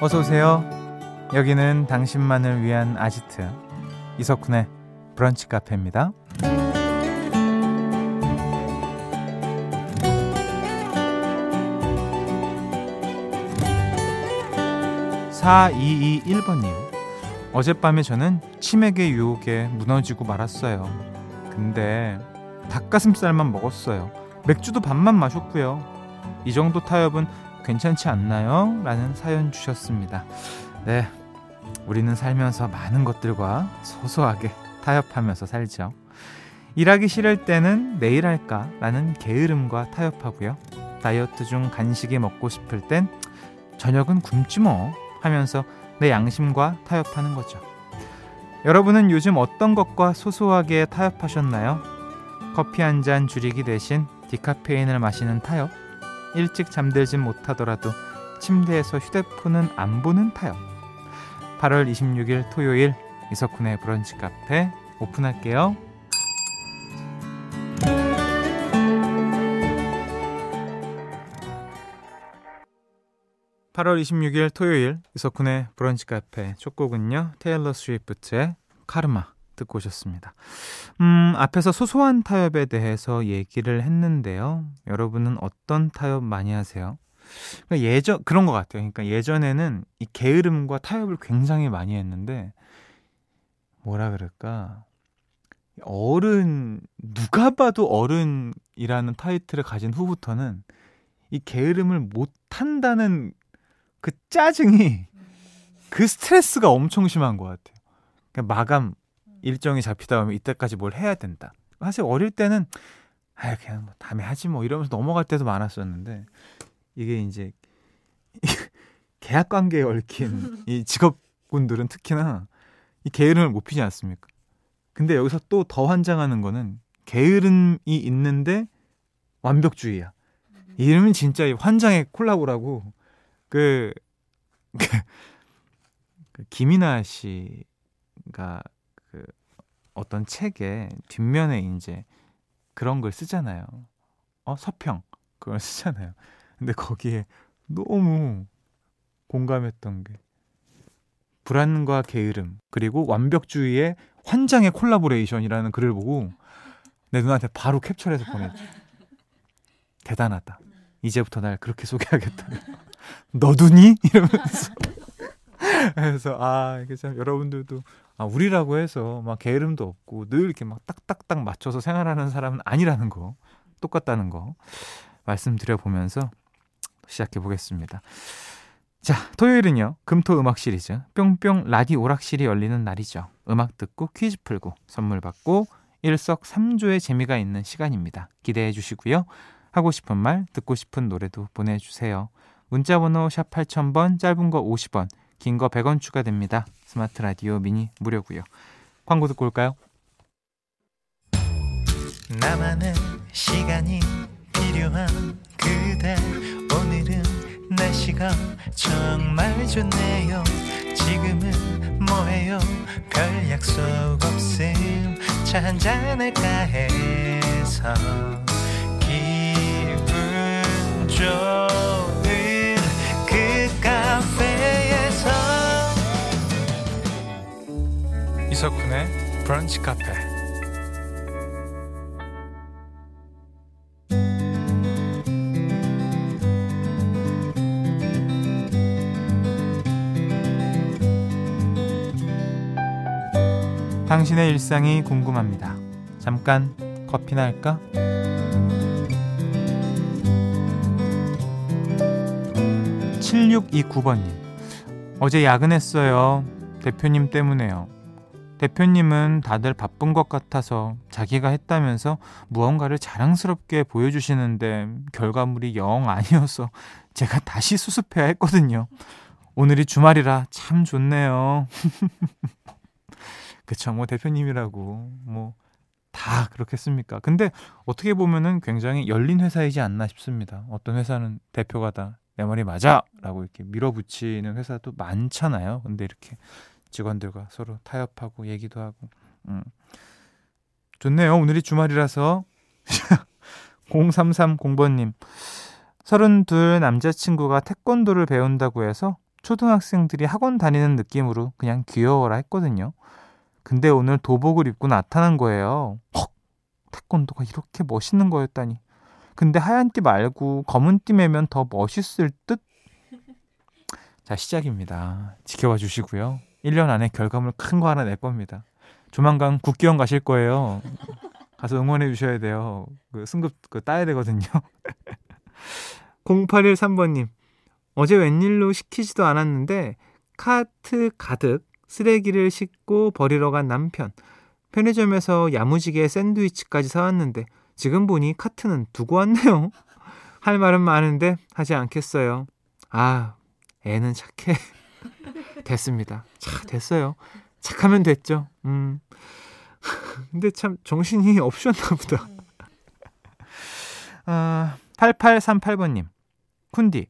어서 오세요. 여기는 당신만을 위한 아지트 이석훈의 브런치 카페입니다. 4221번님. 어젯밤에 저는 치맥의 유혹에 무너지고 말았어요. 근데 닭가슴살만 먹었어요. 맥주도 반만 마셨고요. 이 정도 타협은 괜찮지 않나요? 라는 사연 주셨습니다. 네. 우리는 살면서 많은 것들과 소소하게 타협하면서 살죠. 일하기 싫을 때는 내일 할까? 라는 게으름과 타협하고요. 다이어트 중 간식이 먹고 싶을 땐 저녁은 굶지 뭐 하면서 내 양심과 타협하는 거죠. 여러분은 요즘 어떤 것과 소소하게 타협하셨나요? 커피 한 잔 줄이기 대신 디카페인을 마시는 타협? 일찍 잠들진 못하더라도 침대에서 휴대폰은 안 보는 타협? 8월 26일 토요일 이석훈의 브런치 카페 오픈할게요. 8월 26일 토요일 이석훈의 브런치 카페 첫 곡은요. 테일러 스위프트의 카르마 듣고 오셨습니다. 음, 앞에서 소소한 타협에 대해서 얘기를 했는데요. 여러분은 어떤 타협 많이 하세요? 그러니까 예전 그런 것 같아요. 그러니까 예전에는 이 게으름과 타협을 굉장히 많이 했는데 뭐라 그럴까 어른 누가 봐도 어른이라는 타이틀을 가진 후부터는 이 게으름을 못 한다는 그 짜증이 그 스트레스가 엄청 심한 것 같아요. 그러니까 마감 일정이 잡히다 보면 이때까지 뭘 해야 된다. 사실 어릴 때는 아 그냥 뭐 다음에 하지 뭐 이러면서 넘어갈 때도 많았었는데 이게 이제 계약 관계에 얽힌 이 직업군들은 특히나 이 게으름을 못 피지 않습니까? 근데 여기서 또 더 환장하는 거는 게으름이 있는데 완벽주의야. 이름은 진짜 환장의 콜라보라고 그, 그, 그 김이나 씨가 그 어떤 책에 뒷면에 이제 그런 걸 쓰잖아요. 어, 서평. 그걸 쓰잖아요. 근데 거기에 너무 공감했던 게 불안과 게으름 그리고 완벽주의의 환장의 콜라보레이션이라는 글을 보고 내 누나한테 바로 캡처해서 보냈죠. 대단하다. 이제부터 날 그렇게 소개하겠다. 너두니? 이러면서. 그래서 아 이게 참 여러분들도 아 우리라고 해서 막 게으름도 없고 늘 이렇게 막 딱딱딱 맞춰서 생활하는 사람은 아니라는 거 똑같다는 거 말씀드려 보면서 시작해 보겠습니다. 자, 토요일은요. 금토 음악 시리즈 뿅뿅 라디오 오락실이 열리는 날이죠. 음악 듣고 퀴즈 풀고 선물 받고 일석삼조의 재미가 있는 시간입니다. 기대해 주시고요. 하고 싶은 말, 듣고 싶은 노래도 보내 주세요. 문자 번호 샵 8000번, 짧은 거 50원, 긴 거 100원 추가됩니다. 스마트 라디오 미니 무료고요. 광고 듣고 올까요? 나만의 시간이 필요한 그대 오늘은 날씨가 정말 좋네요 지금은 뭐해요 별 약속 없음 차 한잔할까 해서 기분 좋 이석훈의 브런치 카페 당신의 일상이 궁금합니다. 잠깐 커피나 할까? (7629번님) 어제 야근했어요 대표님 때문에요 대표님은 다들 바쁜 것 같아서 자기가 했다면서 무언가를 자랑스럽게 보여주시는데 결과물이 영 아니어서 제가 다시 수습해야 했거든요 오늘이 주말이라 참 좋네요 그쵸, 뭐 대표님이라고 뭐 다 그렇겠습니까? 근데 어떻게 보면은 굉장히 열린 회사이지 않나 싶습니다. 어떤 회사는 대표가 다 내 말이 맞아 라고 이렇게 밀어붙이는 회사도 많잖아요. 근데 이렇게 직원들과 서로 타협하고 얘기도 하고, 음. 좋네요. 오늘이 주말이라서 0330번님 32 남자친구가 태권도를 배운다고 해서 초등학생들이 학원 다니는 느낌으로 그냥 귀여워라 했거든요. 근데 오늘 도복을 입고 나타난 거예요. 헉! 태권도가 이렇게 멋있는 거였다니. 근데 하얀 띠 말고 검은 띠 매면 더 멋있을 듯? 자, 시작입니다. 지켜봐 주시고요. 1년 안에 결과물 큰 거 하나 낼 겁니다. 조만간 국기원 가실 거예요. 가서 응원해 주셔야 돼요. 그 승급 그 따야 되거든요. 0813번님. 어제 웬일로 시키지도 않았는데 카트 가득 쓰레기를 싣고 버리러 간 남편. 편의점에서 야무지게 샌드위치까지 사왔는데 지금 보니 카트는 두고 왔네요. 할 말은 많은데 하지 않겠어요. 아, 애는 착해. 됐습니다. 자, 됐어요. 착하면 됐죠. 음. 근데 참 정신이 없으셨나 보다. 아, 8838번님. 쿤디,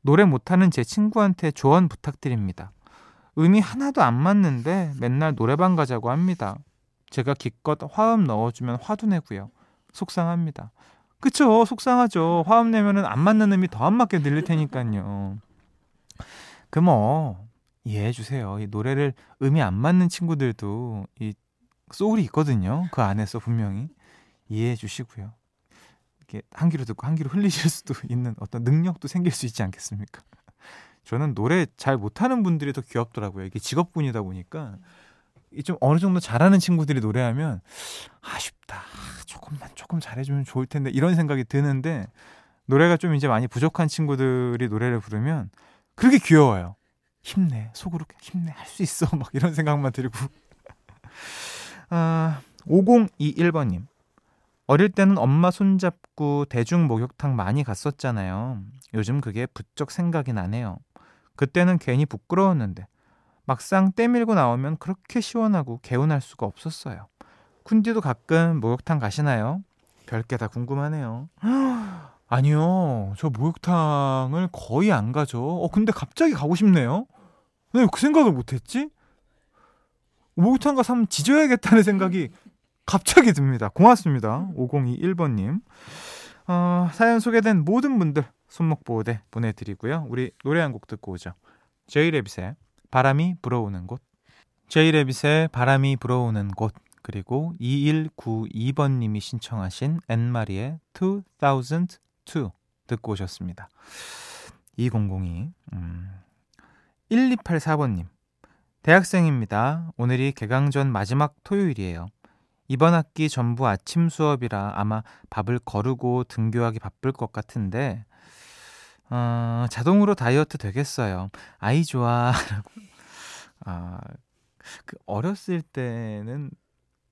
노래 못하는 제 친구한테 조언 부탁드립니다. 음이 하나도 안 맞는데 맨날 노래방 가자고 합니다. 제가 기껏 화음 넣어주면 화도 내고요. 속상합니다. 그쵸, 속상하죠. 화음 내면은 안 맞는 음이 더 안 맞게 들릴 테니까요. 그 뭐, 이해해 주세요. 이 노래를 음이 안 맞는 친구들도 이 소울이 있거든요. 그 안에서 분명히. 이해해 주시고요. 이렇게 한 귀로 듣고 한 귀로 흘리실 수도 있는 어떤 능력도 생길 수 있지 않겠습니까? 저는 노래 잘 못하는 분들이 더 귀엽더라고요. 이게 직업군이다 보니까 좀 어느 정도 잘하는 친구들이 노래하면 아쉽다. 조금만 조금 잘해주면 좋을 텐데 이런 생각이 드는데 노래가 좀 이제 많이 부족한 친구들이 노래를 부르면 그렇게 귀여워요. 힘내 속으로 힘내 할 수 있어 막 이런 생각만 들고 아 5021번님 어릴 때는 엄마 손잡고 대중 목욕탕 많이 갔었잖아요. 요즘 그게 부쩍 생각이 나네요. 그때는 괜히 부끄러웠는데 막상 때밀고 나오면 그렇게 시원하고 개운할 수가 없었어요. 쿤디도 가끔 목욕탕 가시나요? 별게 다 궁금하네요. 아니요. 저 목욕탕을 거의 안 가죠. 어, 근데 갑자기 가고 싶네요. 왜 그 생각을 못 했지? 목욕탕 가서 한번 지져야겠다는 생각이 갑자기 듭니다. 고맙습니다. 5021번님. 어, 사연 소개된 모든 분들 손목보호대 보내드리고요. 우리 노래 한 곡 듣고 오죠. 제이레빗의 바람이 불어오는 곳. 제이레빗의 바람이 불어오는 곳. 그리고 2192번님이 신청하신 앤마리의 2002 듣고 오셨습니다. 2002. 음. 1284번님. 대학생입니다. 오늘이 개강 전 마지막 토요일이에요. 이번 학기 전부 아침 수업이라 아마 밥을 거르고 등교하기 바쁠 것 같은데, 어, 자동으로 다이어트 되겠어요. 아이 좋아. 라고. 아, 그 어렸을 때는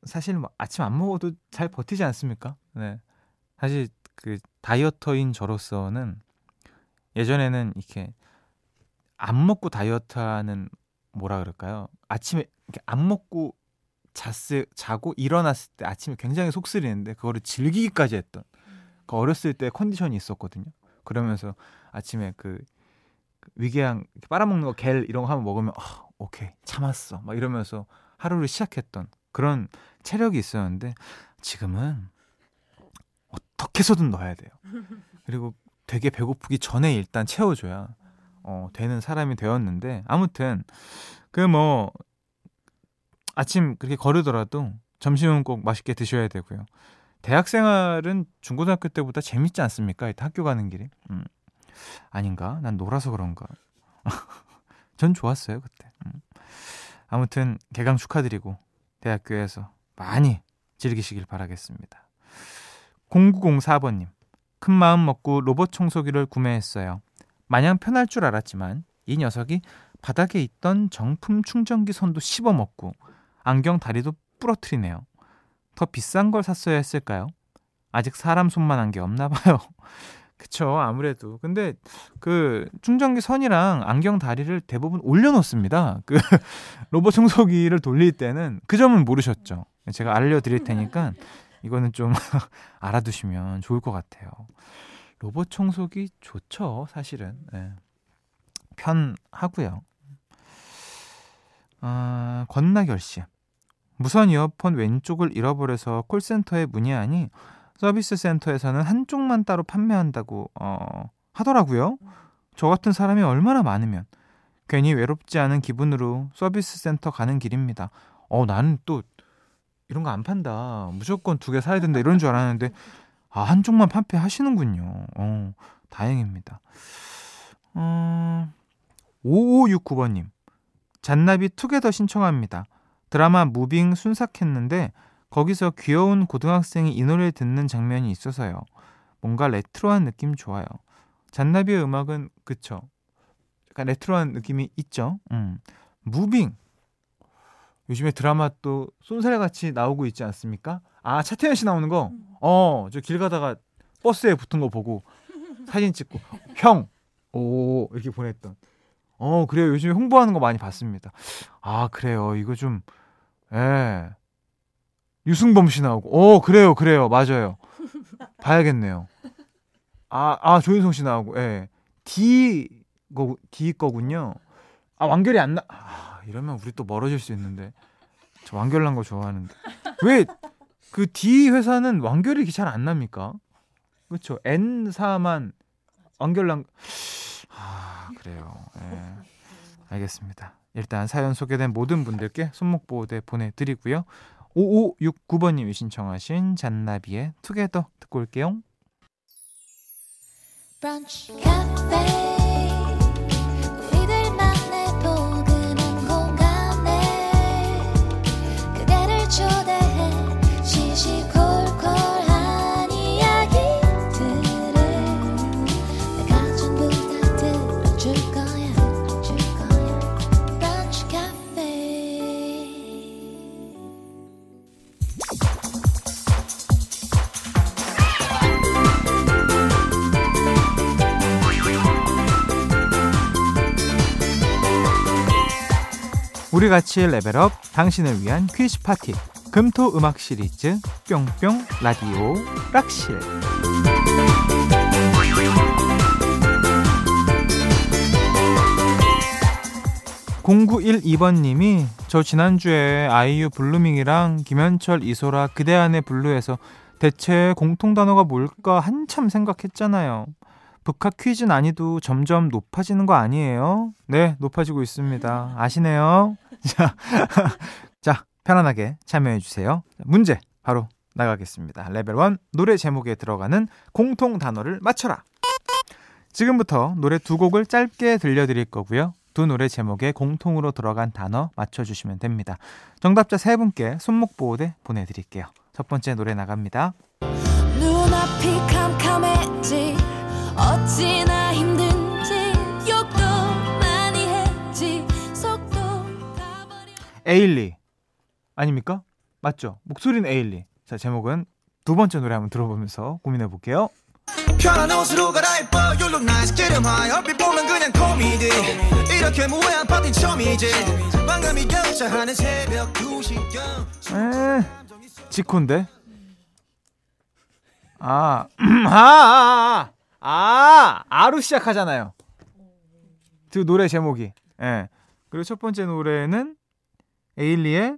사실 뭐 아침 안 먹어도 잘 버티지 않습니까? 네. 사실 그 다이어터인 저로서는 예전에는 이렇게 안 먹고 다이어트 하는 뭐라 그럴까요? 아침에 안 먹고 잤을 자고 일어났을 때 아침에 굉장히 속 쓰리는데 그거를 즐기기까지 했던 그 어렸을 때 컨디션이 있었거든요. 그러면서 아침에 그, 그 위궤양 빨아먹는 거 겔 이런 거 하면 먹으면 아, 오케이 참았어 막 이러면서 하루를 시작했던 그런 체력이 있었는데 지금은 어떻게 해서든 넣어야 돼요. 그리고 되게 배고프기 전에 일단 채워줘야 어, 되는 사람이 되었는데 아무튼 그 뭐 아침 그렇게 거르더라도 점심은 꼭 맛있게 드셔야 되고요. 대학 생활은 중고등학교 때보다 재밌지 않습니까? 학교 가는 길이. 음. 아닌가? 난 놀아서 그런가? 전 좋았어요, 그때. 음. 아무튼 개강 축하드리고 대학교에서 많이 즐기시길 바라겠습니다. 0904번님. 큰 마음 먹고 로봇 청소기를 구매했어요. 마냥 편할 줄 알았지만 이 녀석이 바닥에 있던 정품 충전기 선도 씹어먹고 안경 다리도 부러뜨리네요. 더 비싼 걸 샀어야 했을까요? 아직 사람 손만한 게 없나 봐요. 그쵸, 아무래도. 근데 그 충전기 선이랑 안경 다리를 대부분 올려놓습니다. 그 로봇 청소기를 돌릴 때는 그 점은 모르셨죠. 제가 알려드릴 테니까 이거는 좀 알아두시면 좋을 것 같아요. 로봇 청소기 좋죠, 사실은. 네. 편하고요. 아, 권나결 씨. 무선 이어폰 왼쪽을 잃어버려서 콜센터에 문의하니 서비스 센터에서는 한쪽만 따로 판매한다고 어, 하더라고요. 저 같은 사람이 얼마나 많으면 괜히 외롭지 않은 기분으로 서비스 센터 가는 길입니다. 어, 나는 또 이런 거 안 판다. 무조건 두 개 사야 된다. 이런 줄 알았는데, 아, 한쪽만 판매하시는군요. 어, 다행입니다. 어, 5569번님. 잔나비 Together 신청합니다. 드라마 무빙 순삭했는데, 거기서 귀여운 고등학생이 이 노래 듣는 장면이 있어서요. 뭔가 레트로한 느낌 좋아요. 잔나비의 음악은 그쵸. 약간 레트로한 느낌이 있죠. 음. 무빙. 요즘에 드라마 또 쏜살같이 나오고 있지 않습니까? 아 차태현 씨 나오는 거. 어, 저 길 가다가 버스에 붙은 거 보고 사진 찍고 형. 오 이렇게 보냈던. 어 그래요. 요즘에 홍보하는 거 많이 봤습니다. 아 그래요. 이거 좀 예. 유승범 씨 나오고. 어 그래요, 그래요, 맞아요. 봐야겠네요. 아, 아 조인성 씨 나오고. 예. D 거 D 거군요. 아 완결이 안 나. 아, 이러면 우리 또 멀어질 수 있는데. 저 완결 난 거 좋아하는데. 왜 그 D 회사는 완결이 잘 안 납니까? 그렇죠. N사만 완결 난. 아 그래요. 예. 알겠습니다. 일단 사연 소개된 모든 분들께 손목 보호대 보내드리고요. 5569번님이 신청하신 잔나비의 투게더 듣고 올게요. 브런치 우리 같이 레벨업 당신을 위한 퀴즈 파티 금토 음악 시리즈 뿅뿅 라디오 락실 0912번님이 저 지난주에 아이유 블루밍이랑 김현철 이소라 그대 안의 블루에서 대체 공통 단어가 뭘까 한참 생각했잖아요. 북학 퀴즈 난이도 점점 높아지는 거 아니에요? 네, 높아지고 있습니다. 아시네요? 자, 자, 편안하게 참여해주세요. 문제, 바로 나가겠습니다. 레벨 1, 노래 제목에 들어가는 공통 단어를 맞춰라. 지금부터 노래 두 곡을 짧게 들려드릴 거고요. 두 노래 제목에 공통으로 들어간 단어 맞춰주시면 됩니다. 정답자 세 분께 손목 보호대 보내드릴게요. 첫 번째 노래 나갑니다. 눈앞이 캄캄해지 어찌나 힘든지 욕도 많이 했지 속도 에일리. 아닙니까? 맞죠? 목소리는 에일리. 자 제목은 두 번째 노래 한번 들어보면서 고민해 볼게요. 편한 옷으로 갈아입어 You look nice get 'em high 얼핏 보면 그냥 코미디. 이렇게 무해한 파티 처음이지. 만감이 교차하는 새벽 2시경 지콘데? 아, 아, 아, 아. 아, 아로 시작하잖아요. 그 노래 제목이. 예. 네. 그리고 첫 번째 노래는 에일리의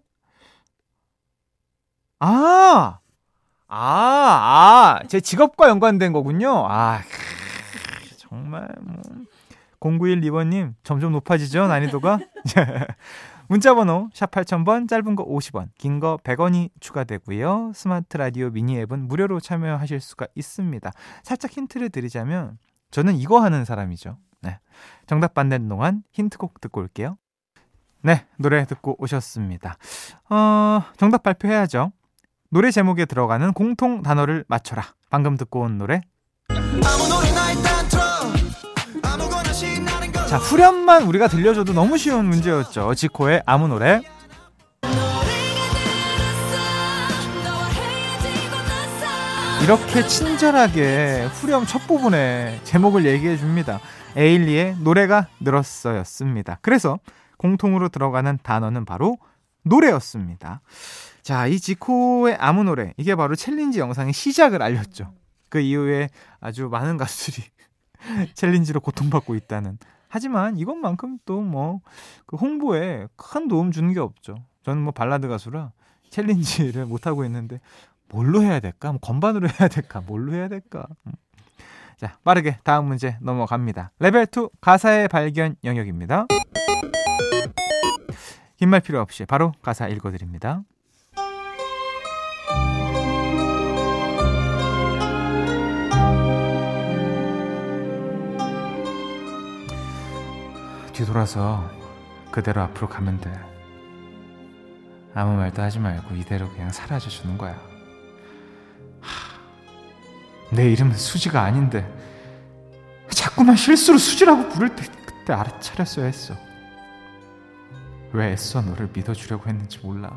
아! 아, 아, 제 직업과 연관된 거군요. 아, 정말 뭐 0912번님 점점 높아지죠 난이도가 문자번호 샵 8000번 짧은 거 50원 긴 거 100원이 추가되고요. 스마트 라디오 미니 앱은 무료로 참여하실 수가 있습니다. 살짝 힌트를 드리자면 저는 이거 하는 사람이죠. 네. 정답 받는 동안 힌트곡 듣고 올게요. 네 노래 듣고 오셨습니다. 어, 정답 발표해야죠. 노래 제목에 들어가는 공통 단어를 맞춰라. 방금 듣고 온 노래. 아무 노래나 일단 자, 후렴만 우리가 들려줘도 너무 쉬운 문제였죠. 지코의 아무 노래. 이렇게 친절하게 후렴 첫 부분에 제목을 얘기해 줍니다. 에일리의 노래가 늘었어였습니다. 그래서 공통으로 들어가는 단어는 바로 노래였습니다. 자, 이 지코의 아무 노래. 이게 바로 챌린지 영상의 시작을 알렸죠. 그 이후에 아주 많은 가수들이 챌린지로 고통받고 있다는 하지만 이것만큼 또 뭐 그 홍보에 큰 도움 주는 게 없죠. 저는 뭐 발라드 가수라 챌린지를 못 하고 있는데 뭘로 해야 될까? 뭐 건반으로 해야 될까? 뭘로 해야 될까? 음. 자, 빠르게 다음 문제 넘어갑니다. 레벨 2 가사의 발견 영역입니다. 긴 말 필요 없이 바로 가사 읽어드립니다. 뒤돌아서 그대로 앞으로 가면 돼. 아무 말도 하지 말고 이대로 그냥 사라져 주는 거야. 하, 내 이름은 수지가 아닌데 자꾸만 실수로 수지라고 부를 때 그때 알아차렸어야 했어. 왜 애써 너를 믿어주려고 했는지 몰라.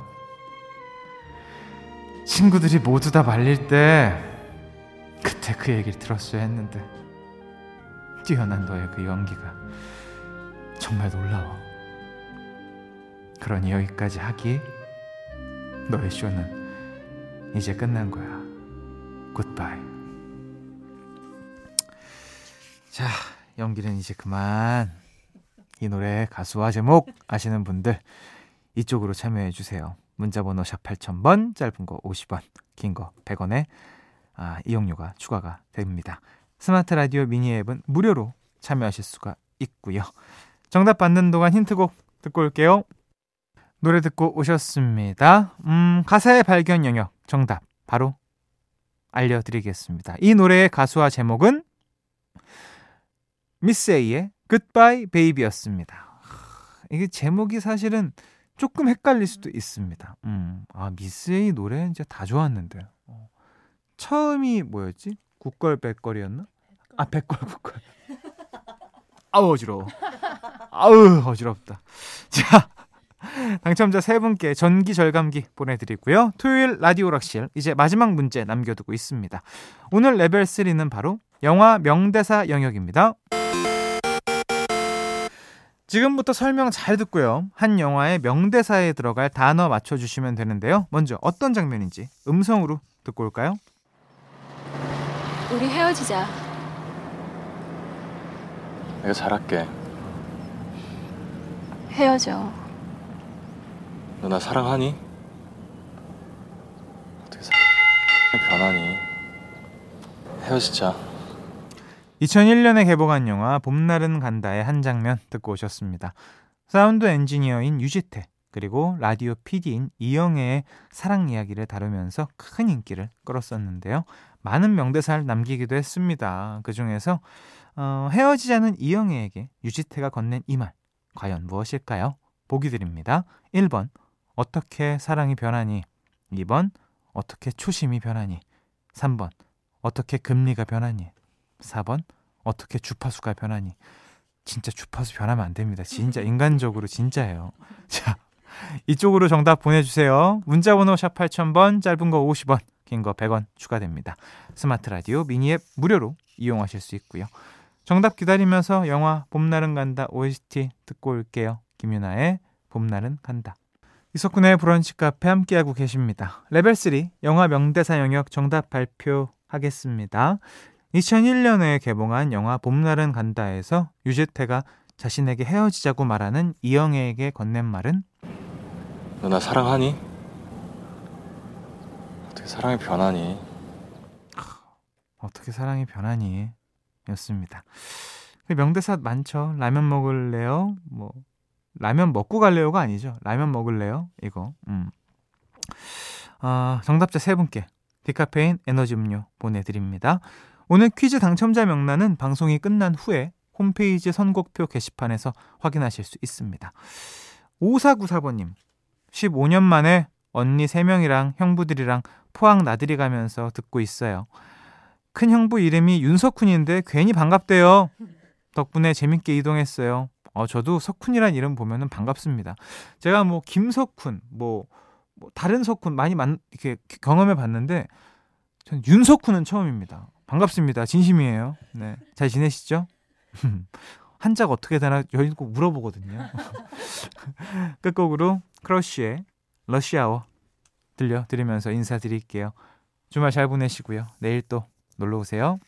친구들이 모두 다 말릴 때 그때 그 얘기를 들었어야 했는데 뛰어난 너의 그 연기가 정말 놀라워. 그러니 여기까지 하기. 너의 쇼는 이제 끝난 거야. 굿바이. 자, 연기는 이제 그만. 이 노래 가수와 제목 아시는 분들 이쪽으로 참여해 주세요. 문자 번호 샵 8000번, 짧은 거 50원, 긴 거 100원에 아, 이용료가 추가가 됩니다. 스마트 라디오 미니 앱은 무료로 참여하실 수가 있고요. 정답 받는 동안 힌트곡 듣고 올게요. 노래 듣고 오셨습니다. 음, 가사의 발견 영역 정답 바로 알려드리겠습니다. 이 노래의 가수와 제목은 미스 A의 Goodbye Baby였습니다. 이게 제목이 사실은 조금 헷갈릴 수도 있습니다. 음, 아 미스 A 노래 이제 다 좋았는데 어. 처음이 뭐였지? 국걸 백걸이었나? 아 백걸 국걸. 아우 어지러워. 아우 어지럽다. 자 당첨자 세 분께 전기 절감기 보내드리고요. 토요일 라디오 락실 이제 마지막 문제 남겨두고 있습니다. 오늘 레벨 3는 바로 영화 명대사 영역입니다. 지금부터 설명 잘 듣고요. 한 영화의 명대사에 들어갈 단어 맞춰주시면 되는데요. 먼저 어떤 장면인지 음성으로 듣고 올까요? 우리 헤어지자. 내가 잘할게. 헤어져. 너 나 사랑하니? 어떻게 사랑이 변하니? 헤어지자. 2001년에 개봉한 영화 봄날은 간다의 한 장면 듣고 오셨습니다. 사운드 엔지니어인 유지태 그리고 라디오 PD인 이영애의 사랑 이야기를 다루면서 큰 인기를 끌었었는데요. 많은 명대사를 남기기도 했습니다. 그 중에서 어, 헤어지자는 이영애에게 유지태가 건넨 이 말 과연 무엇일까요? 보기 드립니다. 1번 어떻게 사랑이 변하니 2번 어떻게 초심이 변하니 3번 어떻게 금리가 변하니 4번 어떻게 주파수가 변하니 진짜 주파수 변하면 안 됩니다. 진짜 인간적으로 진짜예요. 자, 이쪽으로 정답 보내주세요. 문자번호 샵 8000번, 짧은 거 50원, 긴 거 100원 추가됩니다. 스마트 라디오 미니 앱 무료로 이용하실 수 있고요. 정답 기다리면서 영화 봄날은 간다 OST 듣고 올게요. 김윤아의 봄날은 간다. 이석훈의 브런치 카페 함께하고 계십니다. 레벨 3 영화 명대사 영역 정답 발표하겠습니다. 2001년에 개봉한 영화 봄날은 간다에서 유지태가 자신에게 헤어지자고 말하는 이영애에게 건넨 말은 너 나 사랑하니? 어떻게 사랑이 변하니? 어떻게 사랑이 변하니? 였습니다. 그 명대사 많죠. 라면 먹을래요? 뭐 라면 먹고 갈래요가 아니죠. 라면 먹을래요? 이거. 음. 아, 정답자 세 분께 디카페인 에너지 음료 보내드립니다. 오늘 퀴즈 당첨자 명단은 방송이 끝난 후에 홈페이지 선곡표 게시판에서 확인하실 수 있습니다. 5494번님, 15년 만에 언니 3명이랑 형부들이랑 포항 나들이 가면서 듣고 있어요. 큰 형부 이름이 윤석훈인데 괜히 반갑대요. 덕분에 재밌게 이동했어요. 어, 저도 석훈이란 이름 보면은 반갑습니다. 제가 뭐 김석훈, 뭐, 뭐 다른 석훈 많이 만, 이렇게 경험해 봤는데, 전 윤석훈은 처음입니다. 반갑습니다. 진심이에요. 네. 잘 지내시죠? 한자가 어떻게 되나 여기 꼭 물어보거든요. 끝곡으로 크러쉬의 러시아워 들려드리면서 인사드릴게요. 주말 잘 보내시고요. 내일 또 놀러 오세요.